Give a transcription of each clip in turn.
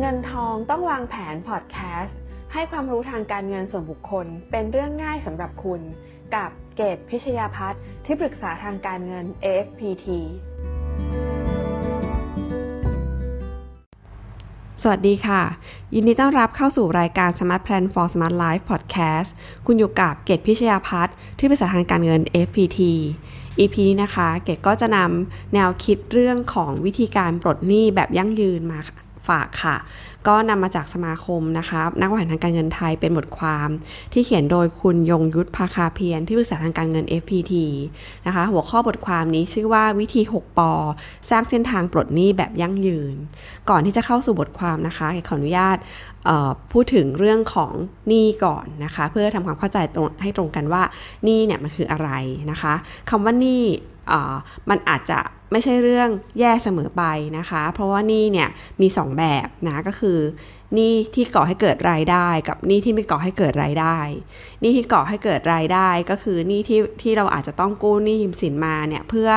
เงินทองต้องวางแผนพอดแคสต์ให้ความรู้ทางการเงินส่วนบุคคล เป็นเรื่องง่ายสำหรับคุณ กับเกตพิชยาพัฒน์ที่ปรึกษาทางการเงิน AFPT สวัสดีค่ะ ยินดีต้อนรับเข้าสู่รายการ Smart Plan for Smart Life Podcast คุณอยู่กับเกตพิชยาพัฒน์ที่ปรึกษาทางการเงิน FPT EP นี้นะคะ เกตก็จะนำแนวคิดเรื่องของวิธีการปลดหนี้แบบยั่งยืนมา ฝากค่ะ ก็นำมาจากสมาคมนะคะนักวางแผนทางการเงินไทยเป็นบทความที่เขียนโดยคุณยงยุทธภาคาเพียรที่ปรึกษาทางการเงิน FPT นะคะ หัวข้อบทความนี้ชื่อว่าวิธี 6 ปอ สร้างเส้นทางปลดหนี้แบบยั่งยืน ก่อนที่จะเข้าสู่บทความนะคะขออนุญาตพูดถึงเรื่องของหนี้ก่อนนะคะ เพื่อทำความเข้าใจตรงให้ตรงกันว่าหนี้เนี่ยมันคืออะไรนะคะคำว่าหนี้มันอาจจะ ไม่ใช่เรื่องแย่เสมอไปนะคะ เพราะว่านี่เนี่ยมี 2 แบบนะก็คือหนี้ที่ก่อให้เกิดรายได้ กับหนี้ที่ไม่ก่อให้เกิดรายได้หนี้ที่ก่อให้เกิดรายได้ก็คือหนี้ที่ที่เราอาจจะต้องกู้หนี้ยืมสินมาเนี่ยเพื่อ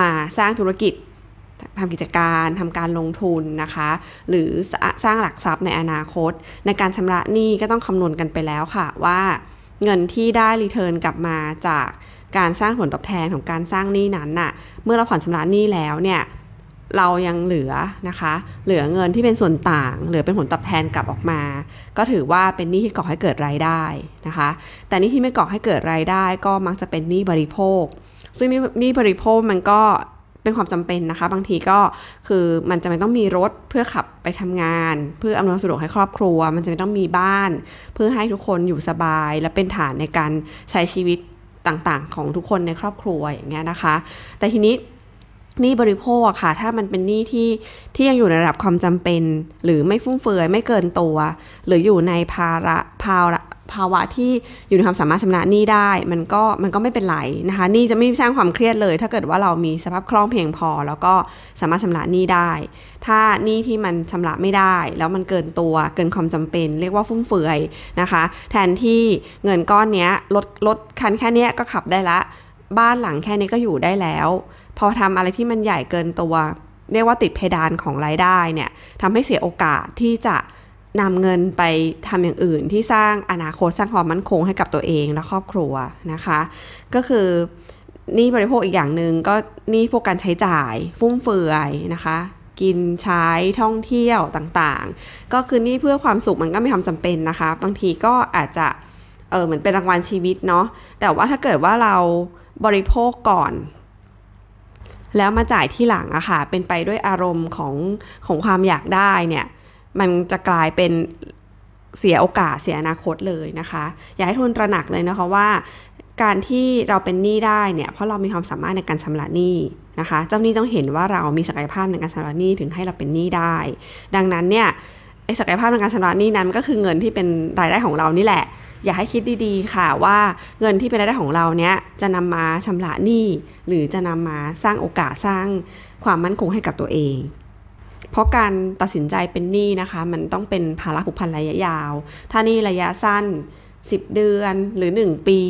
มาสร้างธุรกิจทำกิจการทำการลงทุนนะคะ หรือสร้างหลักทรัพย์ในอนาคต ในการชำระหนี้ก็ต้องคำนวณกันไปแล้วค่ะว่า เงินที่ได้รีเทิร์นกลับมาจาก การสร้างผลตอบแทนของการสร้างหนี้นั้นน่ะ เมื่อเราผ่อนชำระหนี้แล้วเนี่ยเรายังเหลือนะคะ เหลือเงินที่เป็นส่วนต่าง เหลือเป็นผลตอบแทนกลับออกมา ก็ถือว่าเป็นหนี้ที่ก่อให้เกิดรายได้นะคะ แต่นี่ที่ไม่ก่อให้เกิดรายได้ ก็มักจะเป็นหนี้บริโภค ซึ่งหนี้บริโภคมันก็เป็นความจำเป็นนะคะ บางทีก็คือมันจะไม่ต้องมีรถเพื่อขับไปทำงาน เพื่ออำนวยสะดวกให้ครอบครัว มันจะไม่ต้องมีบ้าน เพื่อให้ทุกคนอยู่สบาย และเป็นฐานในการใช้ชีวิต ต่างๆ ของทุกคนในครอบครัวอย่างเงี้ยนะคะ แต่ทีนี้หนี้บริโภคอะค่ะ ถ้ามันเป็นหนี้ที่ที่ยังอยู่ในระดับความจำเป็น หรือไม่ฟุ่มเฟือยไม่เกินตัว หรืออยู่ในภาระภาระ ภาวะที่อยู่ในความสามารถชำระหนี้ได้ มันก็มันก็ไม่เป็นไรนะคะหนี้จะไม่สร้างความเครียดเลย ถ้าเกิดว่าเรามีสภาพคล่องเพียงพอ แล้วก็สามารถชำระหนี้ได้ ถ้าหนี้ที่มันชำระไม่ได้ แล้วมันเกินตัวเกินความจำเป็น เรียกว่าฟุ่มเฟือยนะคะ แทนที่เงินก้อนนี้รถรถคันแค่นี้ก็ขับได้ละ บ้านหลังแค่นี้ก็อยู่ได้แล้ว พอทำอะไรที่มันใหญ่เกินตัว เรียกว่าติดเพดานของรายได้เนี่ยทำให้เสียโอกาสที่จะ นำเงินไปทำอย่างอื่นที่สร้างอนาคตสร้างความมั่นคงให้กับตัวเองและครอบครัวนะคะ ก็คือนี่บริโภคอีกอย่างหนึ่งก็นี่พวกการใช้จ่ายฟุ่มเฟือยนะคะ กินใช้ท่องเที่ยวต่างๆ ก็คือนี่เพื่อความสุขมันก็มีความจำเป็นนะคะ บางทีก็อาจจะเออเหมือนเป็นรางวัลชีวิตเนาะแต่ว่าถ้าเกิดว่าเราบริโภคก่อนแล้วมาจ่ายที่หลังอะค่ะ เป็นไปด้วยอารมณ์ของของความอยากได้เนี่ย มันจะกลายเป็นเสียโอกาสเสียอนาคตเลยนะคะ อยากให้ทุนตระหนักเลยนะคะว่า การที่เราเป็นหนี้ได้เนี่ยเพราะเรามีความสามารถในการชำระหนี้นะคะ เจ้าหนี้ต้องเห็นว่าเรามีศักยภาพในการชำระหนี้ถึงให้เราเป็นหนี้ได้ ดังนั้นเนี่ยไอ้ศักยภาพในการชำระหนี้นั้นก็คือเงินที่เป็นรายได้ของเรานี่แหละ อย่าให้คิดดีๆ ค่ะว่าเงินที่เป็นรายได้ของเราเนี้ยจะนำมาชำระหนี้หรือจะนำมาสร้างโอกาสสร้างความมั่นคงให้กับตัวเอง เพราะการตัดสินใจเป็นหนี้นะคะ มันต้องเป็นภาระผูกพันระยะยาว ถ้านี่ระยะสั้น 10 เดือนหรือ 1 ปี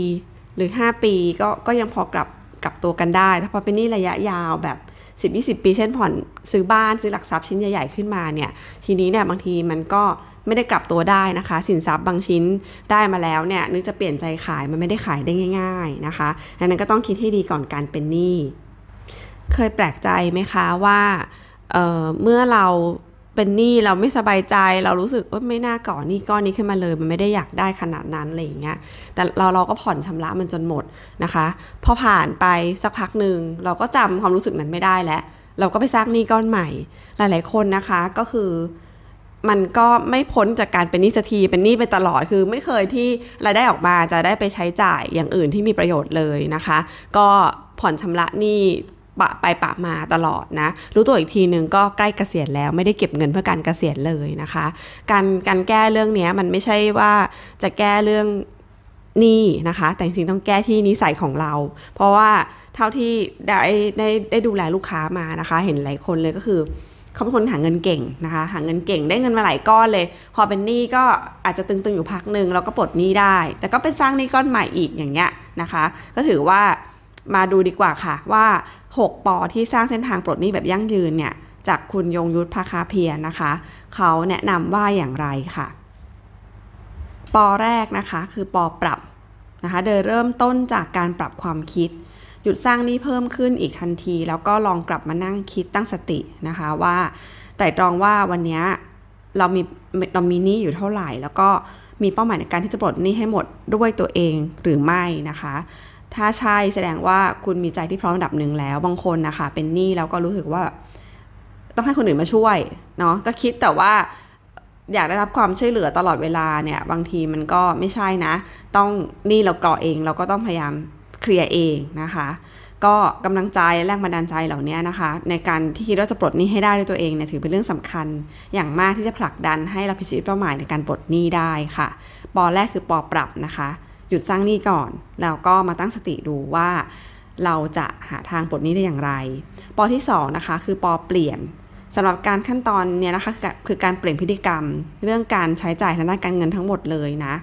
หรือ 5 ปีก็ก็ยังพอกลับกลับตัวกันได้ ถ้าพอเป็นหนี้ระยะยาวแบบ 10-20 ปี เช่นผ่อนซื้อบ้านซื้อหลักทรัพย์ชิ้นใหญ่ๆขึ้นมาเนี่ย ทีนี้เนี่ยบางทีมันก็ไม่ได้กลับตัวได้นะคะ สินทรัพย์บางชิ้นได้มาแล้วเนี่ยนึกจะเปลี่ยนใจขายมันไม่ได้ขายได้ง่าย ๆนะคะดังนั้นก็ต้องคิดให้ดีก่อนการเป็นหนี้เคยแปลกใจไหมคะว่า เเมื่อเราเป็นหนี้เราไม่สบายใจเรารู้สึกว่าไม่น่าก่อหนี้ก้อนนี้ขึ้นมาเลย มันไม่ได้อยากได้ขนาดนั้นอะไรอย่างเงี้ยแต่เราเราก็ผ่อนชำระมันจนหมดนะคะพอผ่านไปสักพักหนึ่งเราก็จำความรู้สึกนั้นไม่ได้แล้ว เราก็ไปสร้างหนี้ก้อนใหม่ หลาย ๆ คนนะคะก็คือมันก็ไม่พ้นจากการเป็นหนี้สักทีเป็นหนี้ไปตลอดคือไม่เคยที่รายได้ออกมาจะได้ไปใช้จ่ายอย่างอื่นที่มีประโยชน์เลยนะคะ ก็ผ่อนชำระหนี้ ปะไปปะมาตลอดนะ รู้ตัวอีกทีหนึ่งก็ใกล้เกษียณแล้วไม่ได้เก็บเงินเพื่อการเกษียณเลยนะคะ การการแก้เรื่องนี้มันไม่ใช่ว่าจะแก้เรื่องหนี้นะคะ แต่จริงต้องแก้ที่นิสัยของเรา เพราะว่าเท่าที่ได้ได้ได้ดูแลลูกค้ามานะคะ เห็นหลายคนเลยก็คือเขาเป็นคนหาเงินเก่งนะคะ หาเงินเก่งได้เงินมาหลายก้อนเลย พอเป็นหนี้ก็อาจจะตึงๆอยู่พักหนึ่งแล้วก็ปลดหนี้ได้ แต่ก็ไปสร้างหนี้ก้อนใหม่อีกอย่างเงี้ยนะคะ ก็ถือว่ามาดูดีกว่าค่ะว่า 6 ปอที่สร้างเส้นทางปลดหนี้แบบยั่งยืนเนี่ยจากคุณยงยุทธภาคาเพียรนะคะ เขาแนะนำว่าอย่างไรค่ะ ปอแรกนะคะคือปอปรับนะคะโดยเริ่มต้นจากการปรับความคิด หยุดสร้างหนี้เพิ่มขึ้นอีกทันที แล้วก็ลองกลับมานั่งคิดตั้งสตินะคะว่าไตรตรองว่าวันนี้เรามีเรามีหนี้อยู่เท่าไหร่ แล้วก็มีเป้าหมายในการที่จะปลดหนี้ให้หมดด้วยตัวเองหรือไม่นะคะ ถ้าใช่แสดงว่าคุณมีใจที่พร้อมระดับหนึ่งแล้ว บางคนนะคะเป็นหนี้แล้วก็รู้สึกว่า ต้องให้คนอื่นมาช่วยเนาะก็คิดแต่ว่าอยากได้รับความช่วยเหลือตลอดเวลาเนี่ย บางทีมันก็ไม่ใช่นะ ต้องนี่เราก่อเอง เราก็ต้องพยายามเคลียร์เองนะคะ ก็กำลังใจแรงบันดาลใจเหล่านี้นะคะ ในการที่คิดว่าจะปลดหนี้ให้ได้ด้วยตัวเองเนี่ยถือเป็นเรื่องสำคัญ อย่างมากที่จะผลักดันให้เราพิชิตเป้าหมายในการปลดหนี้ได้ค่ะ ปอแรกคือปอปรับนะคะ หยุดสร้างหนี้ก่อน แล้วก็มาตั้งสติดูว่าเราจะหาทางปลดหนี้ได้อย่างไร ปอที่2นะคะคือปอเปลี่ยนสำหรับการขั้นตอนเนี่ยนะคะคือการเปลี่ยนพฤติกรรม เรื่องการใช้จ่ายทางด้านการเงินทั้งหมดเลยนะ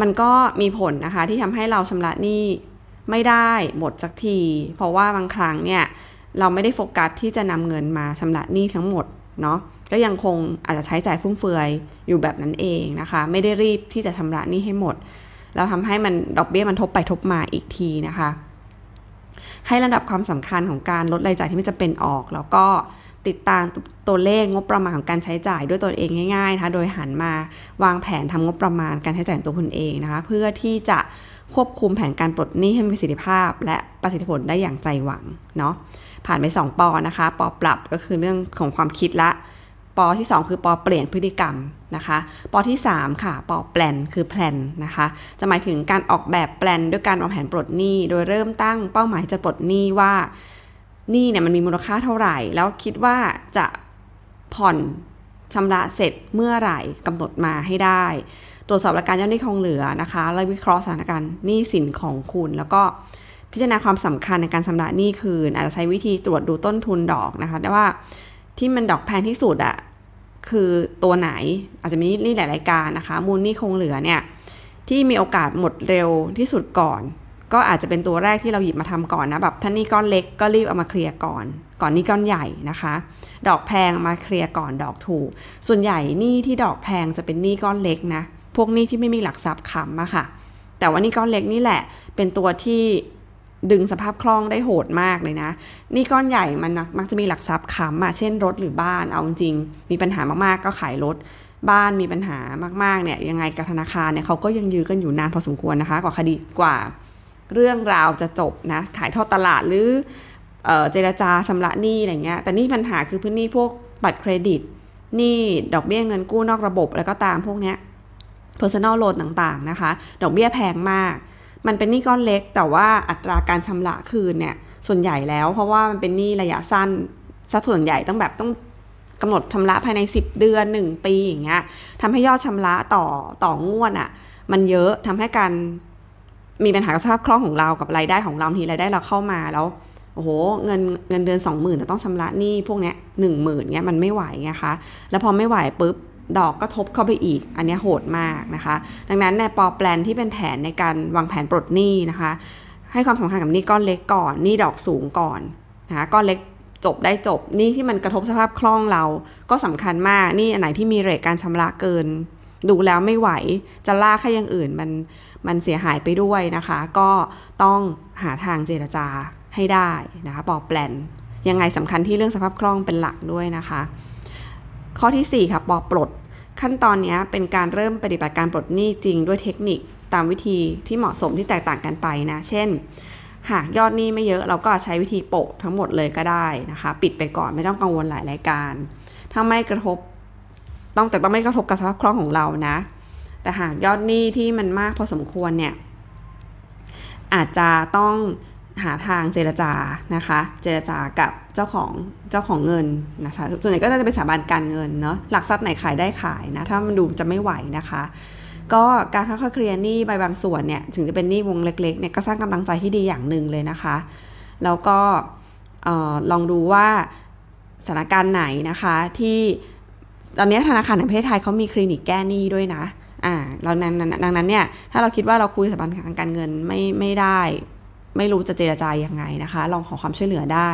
มันก็มีผลนะคะที่ทำให้เราชำระหนี้ไม่ได้หมดสักที เพราะว่าบางครั้งเนี่ยเราไม่ได้โฟกัสที่จะนำเงินมาชำระหนี้ทั้งหมดเนาะก็ยังคงอาจจะใช้จ่ายฟุ่มเฟือยอยู่แบบนั้นเองนะคะ ไม่ได้รีบที่จะชำระหนี้ให้หมด แล้วทำให้มันดอกเบี้ยมันทบไปทบมาอีกทีนะคะ ให้ระดับความสำคัญของการลดรายจ่ายที่ไม่จะเป็นออก แล้วก็ติดตามตัวเลขงบประมาณของการใช้จ่ายด้วยตัวเองง่ายๆนะคะโดยหันมาวางแผนทำงบประมาณการใช้จ่ายตัวคุณเองนะคะเพื่อที่จะควบคุมแผนการปลดหนี้ให้มีประสิทธิภาพ และประสิทธิผลได้อย่างใจหวังเนาะผ่านไป 2 ปอนะคะ ปอปรับก็คือเรื่องของความคิดละ ปอที่ 2 คือปอเปลี่ยนพฤติกรรม นะคะปอที่ 3 ค่ะปอแปลนคือแพลนนะคะ จะหมายถึงการออกแบบแปลนด้วยการวางแผนปลดหนี้ โดยเริ่มตั้งเป้าหมายจะปลดหนี้ว่าหนี้เนี่ยมันมีมูลค่าเท่าไหร่ แล้วคิดว่าจะผ่อนชำระเสร็จเมื่อไหร่กำหนดมาให้ได้ ตรวจสอบรายการยอดหนี้คงเหลือนะคะแล้ววิเคราะห์สถานการณ์หนี้สินของคุณ แล้วก็พิจารณาความสำคัญในการชำระหนี้คืน อาจจะใช้วิธีตรวจดูต้นทุนดอกนะคะได้ว่าที่มันดอกแพงที่สุดอะ คือตัวไหนอาจจะมีนี้หลายรายการนะคะ มูลนี้คงเหลือเนี่ยที่มีโอกาสหมดเร็วที่สุดก่อน ก็อาจจะเป็นตัวแรกที่เราหยิบมาทำก่อนนะแบบถ้านี่ก้อนเล็กก็รีบเอามาเคลียร์ก่อน ก่อนนี่ก้อนใหญ่นะคะ ดอกแพงมาเคลียร์ก่อนดอกถูก ส่วนใหญ่นี้ที่ดอกแพงจะเป็นนี้ก้อนเล็กนะพวกนี้ที่ไม่มีหลักทรัพย์ค้ำอะค่ะ แต่ว่านี่ก้อนเล็กนี่แหละ เป็นตัวที่ ดึงสภาพคล่องได้โหดมากเลยนะนี่ก้อนใหญ่มันมักจะมีหลักทรัพย์ค้ำอะเช่นรถหรือบ้านเอาจริง มีปัญหามากๆก็ขายรถ บ้านมีปัญหามากๆเนี่ยยังไงกับธนาคารเนี่ยเขาก็ยังยื้อกันอยู่นานพอสมควรนะคะ กว่าคดีกว่า เรื่องราวจะจบนะขายทอดตลาดหรือเเจรจาชำระหนี้อะไรเงี้ยแต่นี่ปัญหาคือพื้นหนี้พวกบัตรเครดิตหนี้ดอกเบี้ยเงินกู้นอกระบบแล้วก็ตามพวกเนี้ย personal loan ต่างๆนะคะ ดอกเบี้ยแพงมาก มันเป็นหนี้ก้อนเล็ก แต่ว่าอัตราการชำระคืนเนี่ยส่วนใหญ่แล้ว เพราะว่ามันเป็นหนี้ระยะสั้นสัดส่วนใหญ่ต้องแบบต้องกำหนดชำระภายใน 10 เดือน 1 ปีอย่างเงี้ยทำให้ยอดชำระต่อต่องวดอะ่ะ มันเยอะทำให้การมีปัญหากับสภาพคล่องของเรากับรายได้ของเราทีรายได้เราเข้ามาแล้วโอ้โหเงินเงินเดือน20,000แต่ต้องชำระหนี้พวกเนี้ยหนึ่งหมื่นเงี้ยมันไม่ไหวไงคะ แล้วพอไม่ไหวปุ๊บ ดอกก็ทบเข้าไปอีก อันนี้โหดมากนะคะ ดังนั้นในปอแปลนที่เป็นแผนในการวางแผนปลดหนี้นะคะ ให้ความสำคัญกับหนี้ก้อนเล็กก่อนหนี้ดอกสูงก่อนนะคะก้อนเล็กจบได้จบหนี้ที่มันกระทบสภาพคล่องเรา ก็สำคัญมากหนี้อันไหนที่มีเรทการชำระเกิน ดูแล้วไม่ไหวจะลากให้อย่างอื่นมันมันเสียหายไปด้วยนะคะ ก็ต้องหาทางเจรจาให้ได้นะคะปอแปลนยังไงสำคัญที่เรื่องสภาพคล่องเป็นหลักด้วยนะคะ ข้อที่ 4 ค่ะปอปลด ขั้นตอนนี้เป็นการเริ่มปฏิบัติการปลดหนี้จริงด้วยเทคนิคตามวิธีที่เหมาะสมที่แตกต่างกันไปนะ เช่น หากยอดหนี้ไม่เยอะเราก็ใช้วิธีโปะทั้งหมดเลยก็ได้นะคะ ปิดไปก่อนไม่ต้องกังวลหลายรายการถ้าไม่กระทบต้องแต่ต้องไม่กระทบกับสภาพคล่องของเรานะ แต่หากยอดหนี้ที่มันมากพอสมควรเนี่ยอาจจะต้อง หาทางเจรจานะคะ เจรจากับเจ้าของเจ้าของเงินนะคะส่วนใหญ่ก็จะเป็นสถาบันการเงินเนาะหลักทรัพย์ไหนขายได้ขายนะถ้ามันดูจะไม่ไหวนะคะ ก็การค่อยๆเคลียร์หนี้ใบบางส่วนเนี่ยถึงจะเป็นหนี้วงเล็กๆเนี่ยก็สร้างกำลังใจที่ดีอย่างหนึ่งเลยนะคะ แล้วก็ลองดูว่าสถานการณ์ไหนนะคะที่ตอนนี้ธนาคารแห่งประเทศไทยเขามีคลินิกแก้หนี้ด้วยนะอ่าเรานั้นดังนั้นเนี่ยถ้าเราคิดว่าเราคุยสถาบันทางการเงินไม่ไม่ได้ ไม่รู้จะเจรจายังไงนะคะ ลองขอความช่วยเหลือได้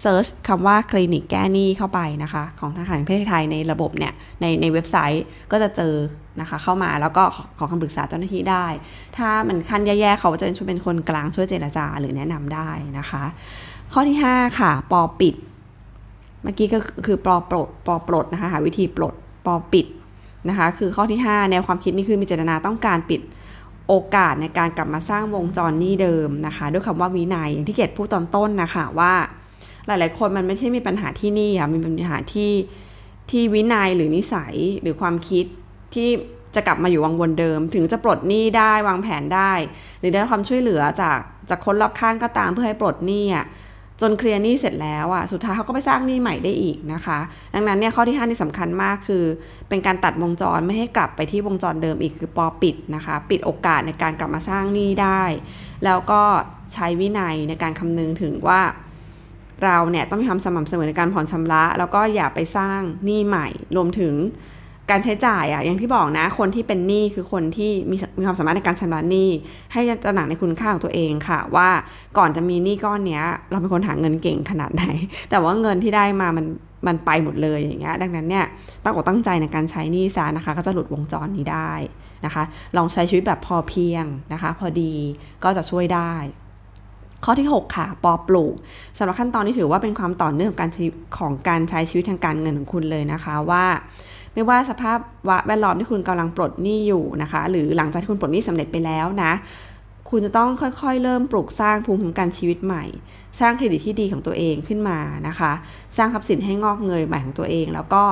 เซิร์ชคำว่าคลินิกแก้หนี้เข้าไปนะคะ ของธนาคารแห่งประเทศไทยในระบบเนี่ยในในเว็บไซต์ก็จะเจอนะคะเข้ามาแล้วก็ขอคำปรึกษาเจ้าหน้าที่ได้ ถ้ามันขั้นแย่ๆเขาจะเป็นคนกลางช่วยเจรจาหรือแนะนำได้นะคะ ข้อที่ 5 ค่ะ ปอปิด เมื่อกี้ก็คือปอปลดปอปลดนะคะหาวิธีปลดปอปิดนะคะ คือข้อที่ 5 แนวความคิดนี่คือมีเจตนาต้องการปิด โอกาสในการกลับมาสร้างวงจรนี้เดิมนะคะ ด้วยคำว่าวินัยอย่างที่เกดพูดตอนต้นนะคะว่า หลาย ๆ คนมันไม่ใช่มีปัญหาที่นี่ค่ะมีปัญหาที่ที่วินัยหรือนิสัยหรือความคิดที่จะกลับมาอยู่วังวนเดิม ถึงจะปลดหนี้ได้วางแผนได้ หรือได้ความช่วยเหลือจากจากคนรอบข้างก็ตามเพื่อให้ปลดหนี้อะ จนเคลียร์หนี้เสร็จแล้วอะสุดท้ายเขาก็ไปสร้างหนี้ใหม่ได้อีกนะคะ ดังนั้นเนี่ยข้อที่5นี่สำคัญมากคือ เป็นการตัดวงจรไม่ให้กลับไปที่วงจรเดิมอีกคือปอปิดนะคะ ปิดโอกาสในการกลับมาสร้างหนี้ได้ แล้วก็ใช้วินัยในการคำนึงถึงว่า เราเนี่ยต้องมีความสม่ำเสมอในการผ่อนชำระ แล้วก็อย่าไปสร้างหนี้ใหม่ รวมถึง การใช้จ่ายอะอย่างที่บอกนะ คนที่เป็นหนี้คือคนที่มีมีความสามารถในการชำระหนี้ ให้ตระหนักในคุณค่าของตัวเองค่ะ ว่าก่อนจะมีหนี้ก้อนเนี้ย เราเป็นคนหาเงินเก่งขนาดไหน แต่ว่าเงินที่ได้มามันมันไปหมดเลยอย่างเงี้ยดังนั้นเนี่ยตั้งอกตั้งใจในการใช้หนี้ซะนะคะ ก็จะหลุดวงจรนี้ได้นะคะ ลองใช้ชีวิตแบบพอเพียงนะคะ พอดีก็จะช่วยได้ข้อที่ 6 ค่ะปอปลูกสำหรับขั้นตอนนี้ถือว่าเป็นความต่อเนื่องของการของการใช้ชีวิตทางการเงินของคุณเลยนะคะว่า ไม่ว่าสภาพแวดล้อมที่คุณกำลังปลดหนี้อยู่นะคะ หรือหลังจากที่คุณปลดหนี้สำเร็จไปแล้วนะ คุณจะต้องค่อยๆ เริ่มปลูกสร้างภูมิคุ้มกันชีวิตใหม่ สร้างเครดิตที่ดีของตัวเองขึ้นมานะคะ สร้างทรัพย์สินให้งอกเงยใหม่ของตัวเอง แล้วก็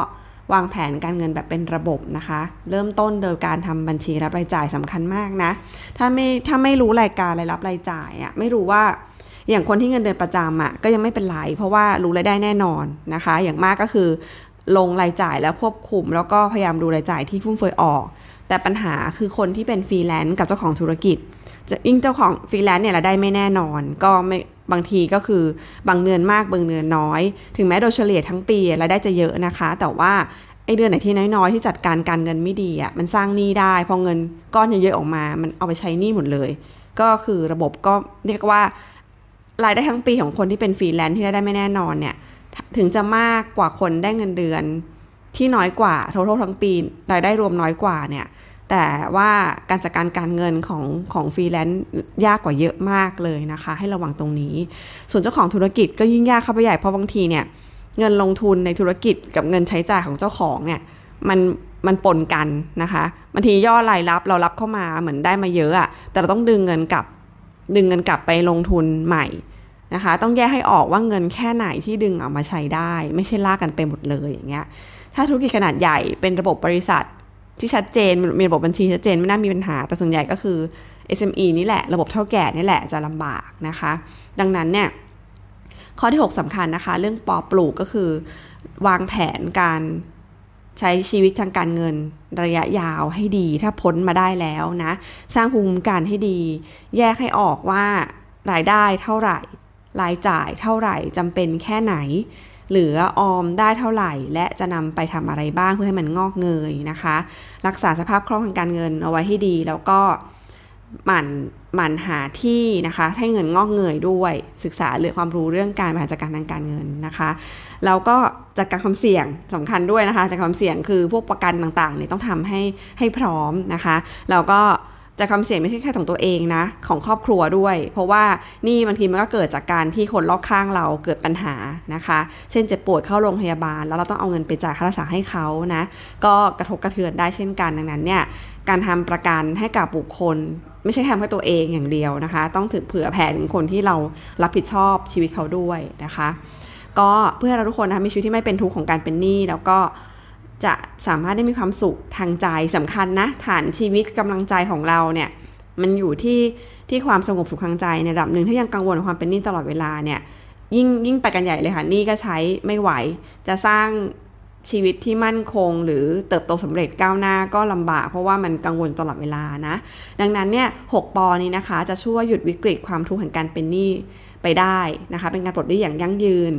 วางแผนการเงินแบบเป็นระบบนะคะ เริ่มต้นโดยการทำบัญชีรับรายจ่ายสำคัญมากนะ ถ้าไม่ถ้าไม่รู้รายการรายรับรายจ่ายอะ่ะไม่รู้ว่าอย่างคนที่เงินเดือนประจำอะ่ะก็ยังไม่เป็นไรเพราะว่ารู้รายได้แน่นอนนะคะ อย่างมากก็คือ ลงรายจ่ายแล้วควบคุม แล้วก็พยายามดูรายจ่ายที่ฟุ่มเฟือยออก แต่ปัญหาคือคนที่เป็นฟรีแลนซ์กับเจ้าของธุรกิจจะยิ่งเจ้าของฟรีแลนซ์เนี่ยรายได้ไม่แน่นอน ก็ไม่บางทีก็คือบางเดือนมากบางเดือนน้อย ถึงแม้โดยเฉลี่ยทั้งปีรายได้จะเยอะนะคะ แต่ว่าไอ้เดือนไหนที่น้อยๆที่จัดการการเงินไม่ดีอะมันสร้างหนี้ได้พอเงินก้อนเยอะๆออกมา มันเอาไปใช้หนี้หมดเลย ก็คือระบบก็เรียกว่ารายได้ทั้งปีของคนที่เป็นฟรีแลนซ์ที่ได้ไม่แน่นอนเนี่ย ถึงจะมากกว่าคนได้เงินเดือนที่น้อยกว่าทั้งทั้งปีรายได้รวมน้อยกว่าเนี่ยแต่ว่าการจัดการการเงินของของฟรีแลนซ์ยากกว่าเยอะมากเลยนะคะ ให้ระวังตรงนี้ ส่วนเจ้าของธุรกิจก็ยิ่งยากเข้าไปใหญ่เพราะบางทีเนี่ยเงินลงทุนในธุรกิจกับเงินใช้จ่ายของเจ้าของเนี่ยมันมันปนกันนะคะบางทียอดรายรับเรารับเข้ามาเหมือนได้มาเยอะอะแต่เราต้องดึงเงินกลับดึงเงินกลับไปลงทุนใหม่ นะคะ ต้องแยกให้ออกว่าเงินแค่ไหนที่ดึงออกมาใช้ได้ ไม่ใช่ลากกันไปหมดเลยอย่างเงี้ยถ้าธุรกิจขนาดใหญ่เป็นระบบบริษัทที่ชัดเจนมีระบบบัญชีชัดเจนไม่น่ามีปัญหา แต่ส่วนใหญ่ก็คือ SME นี่แหละระบบเท่าแก่นี่แหละจะลำบากนะคะ ดังนั้นเนี่ยข้อที่ 6สำคัญนะคะ เรื่องปอปลูกก็คือ วางแผนการใช้ชีวิตทางการเงินระยะยาวให้ดี ถ้าพ้นมาได้แล้วนะ สร้างภูมิคุ้มกันให้ดี แยกให้ออกว่ารายได้เท่าไหร่ รายจ่ายเท่าไหร่จำเป็นแค่ไหน เหลือออมได้เท่าไหร่ และจะนำไปทำอะไรบ้างเพื่อให้มันงอกเงยนะคะ รักษาสภาพคล่องทางการเงินเอาไว้ให้ดีแล้วก็หมั่นหมั่นหาที่นะคะให้เงินงอกเงยด้วยศึกษาเรื่องความรู้เรื่องการบริหารจัดการทางการเงินนะคะแล้วก็จัดการความเสี่ยงสำคัญด้วยนะคะจัดความเสี่ยงคือพวกประกันต่างๆเนี่ยต้องทำให้ให้พร้อมนะคะแล้วก็ จากความเสี่ยงไม่ใช่แค่ของตัวเองนะ ของครอบครัวด้วย เพราะว่านี่บางทีมันก็เกิดจากการที่คนรอบข้างเราเกิดปัญหานะคะ เช่นเจ็บป่วยเข้าโรงพยาบาล แล้วเราต้องเอาเงินไปจ่ายค่ารักษาให้เขานะ ก็กระทบกระเทือนได้เช่นกันดังนั้นเนี่ยการทำประกันให้กับบุคคล ไม่ใช่ทำให้ตัวเองอย่างเดียวนะคะ ต้องถือเผื่อแผ่ถึงคนที่เรารับผิดชอบชีวิตเขาด้วยนะคะ ก็เพื่อเราทุกคนนะคะมีชีวิตที่ไม่เป็นทุกข์ของการเป็นหนี้แล้วก็ จะสามารถได้มีความสุขทางใจสำคัญนะ ฐานชีวิตกำลังใจของเราเนี่ย มันอยู่ที่ที่ความสงบสุขทางใจในระดับหนึ่งถ้ายังกังวลความเป็นหนี้ตลอดเวลาเนี่ย ยิ่งยิ่งไปกันใหญ่เลยค่ะหนี้ก็ใช้ไม่ไหว จะสร้างชีวิตที่มั่นคง หรือเติบโตสำเร็จก้าวหน้าก็ลำบาก เพราะว่ามันกังวลตลอดเวลานะ ดังนั้นเนี่ยหปอนี้นะคะ จะช่วยหยุดวิกฤตความทุกข์แห่งการเป็นหนี้ไปได้นะคะ เป็นการปลดหนี้อย่างยั่งยืน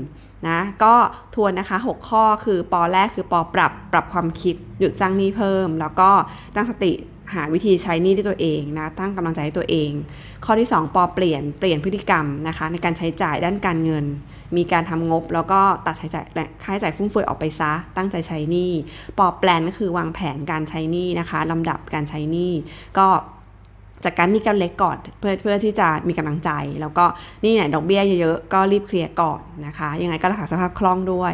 นะก็ทวนนะคะ 6 ข้อคือปอแรกคือปอปรับปรับความคิดหยุดสร้างหนี้เพิ่ม แล้วก็ตั้งสติหาวิธีใช้หนี้ด้วยตัวเองนะตั้งกำลังใจให้ตัวเอง ข้อที่ 2 ปอเปลี่ยนเปลี่ยนพฤติกรรมนะคะในการใช้จ่ายด้านการเงิน มีการทำงบ แล้วก็ตัดใช้จ่ายและค่าใช้จ่ายฟุ่มเฟือยออกไปซะ ตั้งใจใช้หนี้ปอแปลนก็คือวางแผนการใช้หนี้นะคะลำดับการใช้หนี้ก็ จากการหนี้ก้อนเล็กก่อนเพื่อเพื่อที่จะมีกำลังใจ แล้วก็นี่ไหนดอกเบี้ยเยอะๆก็รีบเคลียร์ก่อนนะคะ ยังไงก็รักษาสภาพคล่องด้วย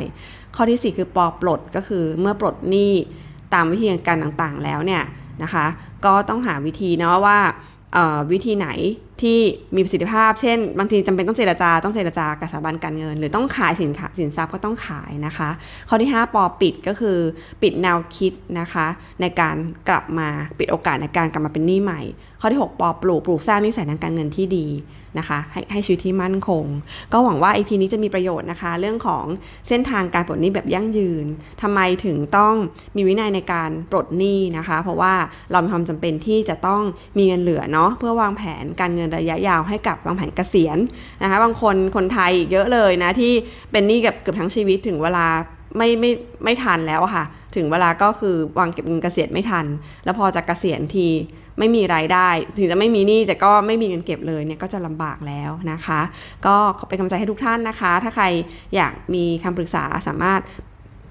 ข้อที่ 4 คือปอปลดก็คือเมื่อปลดหนี้ตามวิธีการต่างๆแล้วเนี่ยนะคะ ก็ต้องหาวิธีเนาะว่าวิธีไหน ที่มีประสิทธิภาพ เช่น บางทีจำเป็นต้องเจรจา ต้องเจรจากับสถาบันการเงิน หรือต้องขายสินค้าสินทรัพย์ก็ต้องขายนะคะ ข้อที่ 5 ปอปิดก็คือปิดแนวคิดนะคะ ในการกลับมาปิดโอกาสในการกลับมาเป็นหนี้ใหม่ ข้อที่ 6 ปอปลูกปลูกสร้างนิสัยทางการเงินที่ดีนะคะให้ให้ชีวิตที่มั่นคง ก็หวังว่า EP นี้จะมีประโยชน์นะคะ เรื่องของเส้นทางการปลดหนี้แบบยั่งยืนทำไมถึงต้องมีวินัยในการปลดหนี้นะคะ เพราะว่าเรามีความจำเป็นที่จะต้องมีเงินเหลือเนาะเพื่อวางแผนการเงินระยะยาวให้กับวางแผนเกษียณนะคะบางคนคนไทยเยอะเลยนะที่เป็นหนี้กับเกือบทั้งชีวิตถึงเวลาไม่ไม่ไม่ทันแล้วค่ะ ถึงเวลาก็คือวางเก็บเงินเกษียณไม่ทัน แล้วพอจะเกษียณทีไม่มีรายได้ ถึงจะไม่มีหนี้แต่ก็ไม่มีเงินเก็บเลยเนี่ยก็จะลำบากแล้วนะคะ ก็ขอเป็นกำลังใจให้ทุกท่านนะคะ ถ้าใครอยากมีคำปรึกษาสามารถ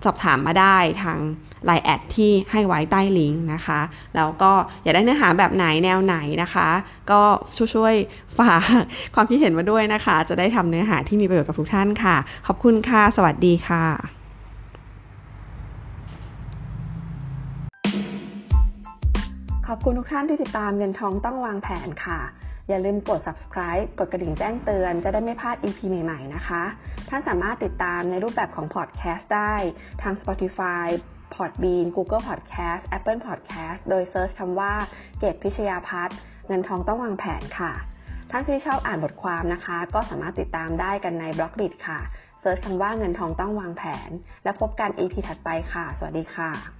สอบถามมาได้ทางไลน์แอดที่ให้ไว้ใต้ลิงก์นะคะ แล้วก็อยากได้เนื้อหาแบบไหนแนวไหนนะคะ ก็ช่วยๆฝากความคิดเห็นมาด้วยนะคะ จะได้ทำเนื้อหาที่มีประโยชน์กับทุกท่านค่ะ ขอบคุณค่ะ สวัสดีค่ะ ขอบคุณทุกท่านที่ติดตามเงินทองต้องวางแผนค่ะ อย่าลืมกด subscribe กดกระดิ่งแจ้งเตือน จะได้ไม่พลาด EP ใหม่ ๆ นะคะ ท่านสามารถติดตามในรูปแบบของ podcast ได้ทาง Spotify Podbean Google Podcast Apple Podcast โดยเซิร์ชคำว่า เกตพิชยาพัฒน์เงินทองต้องวางแผนค่ะ ท่านที่ชอบอ่านบทความนะคะ ก็สามารถติดตามได้กันในบล็อกดิค่ะเซิร์ชคำว่าเงินทองต้องวางแผน แล้วพบกัน EP ถัดไปค่ะ สวัสดีค่ะ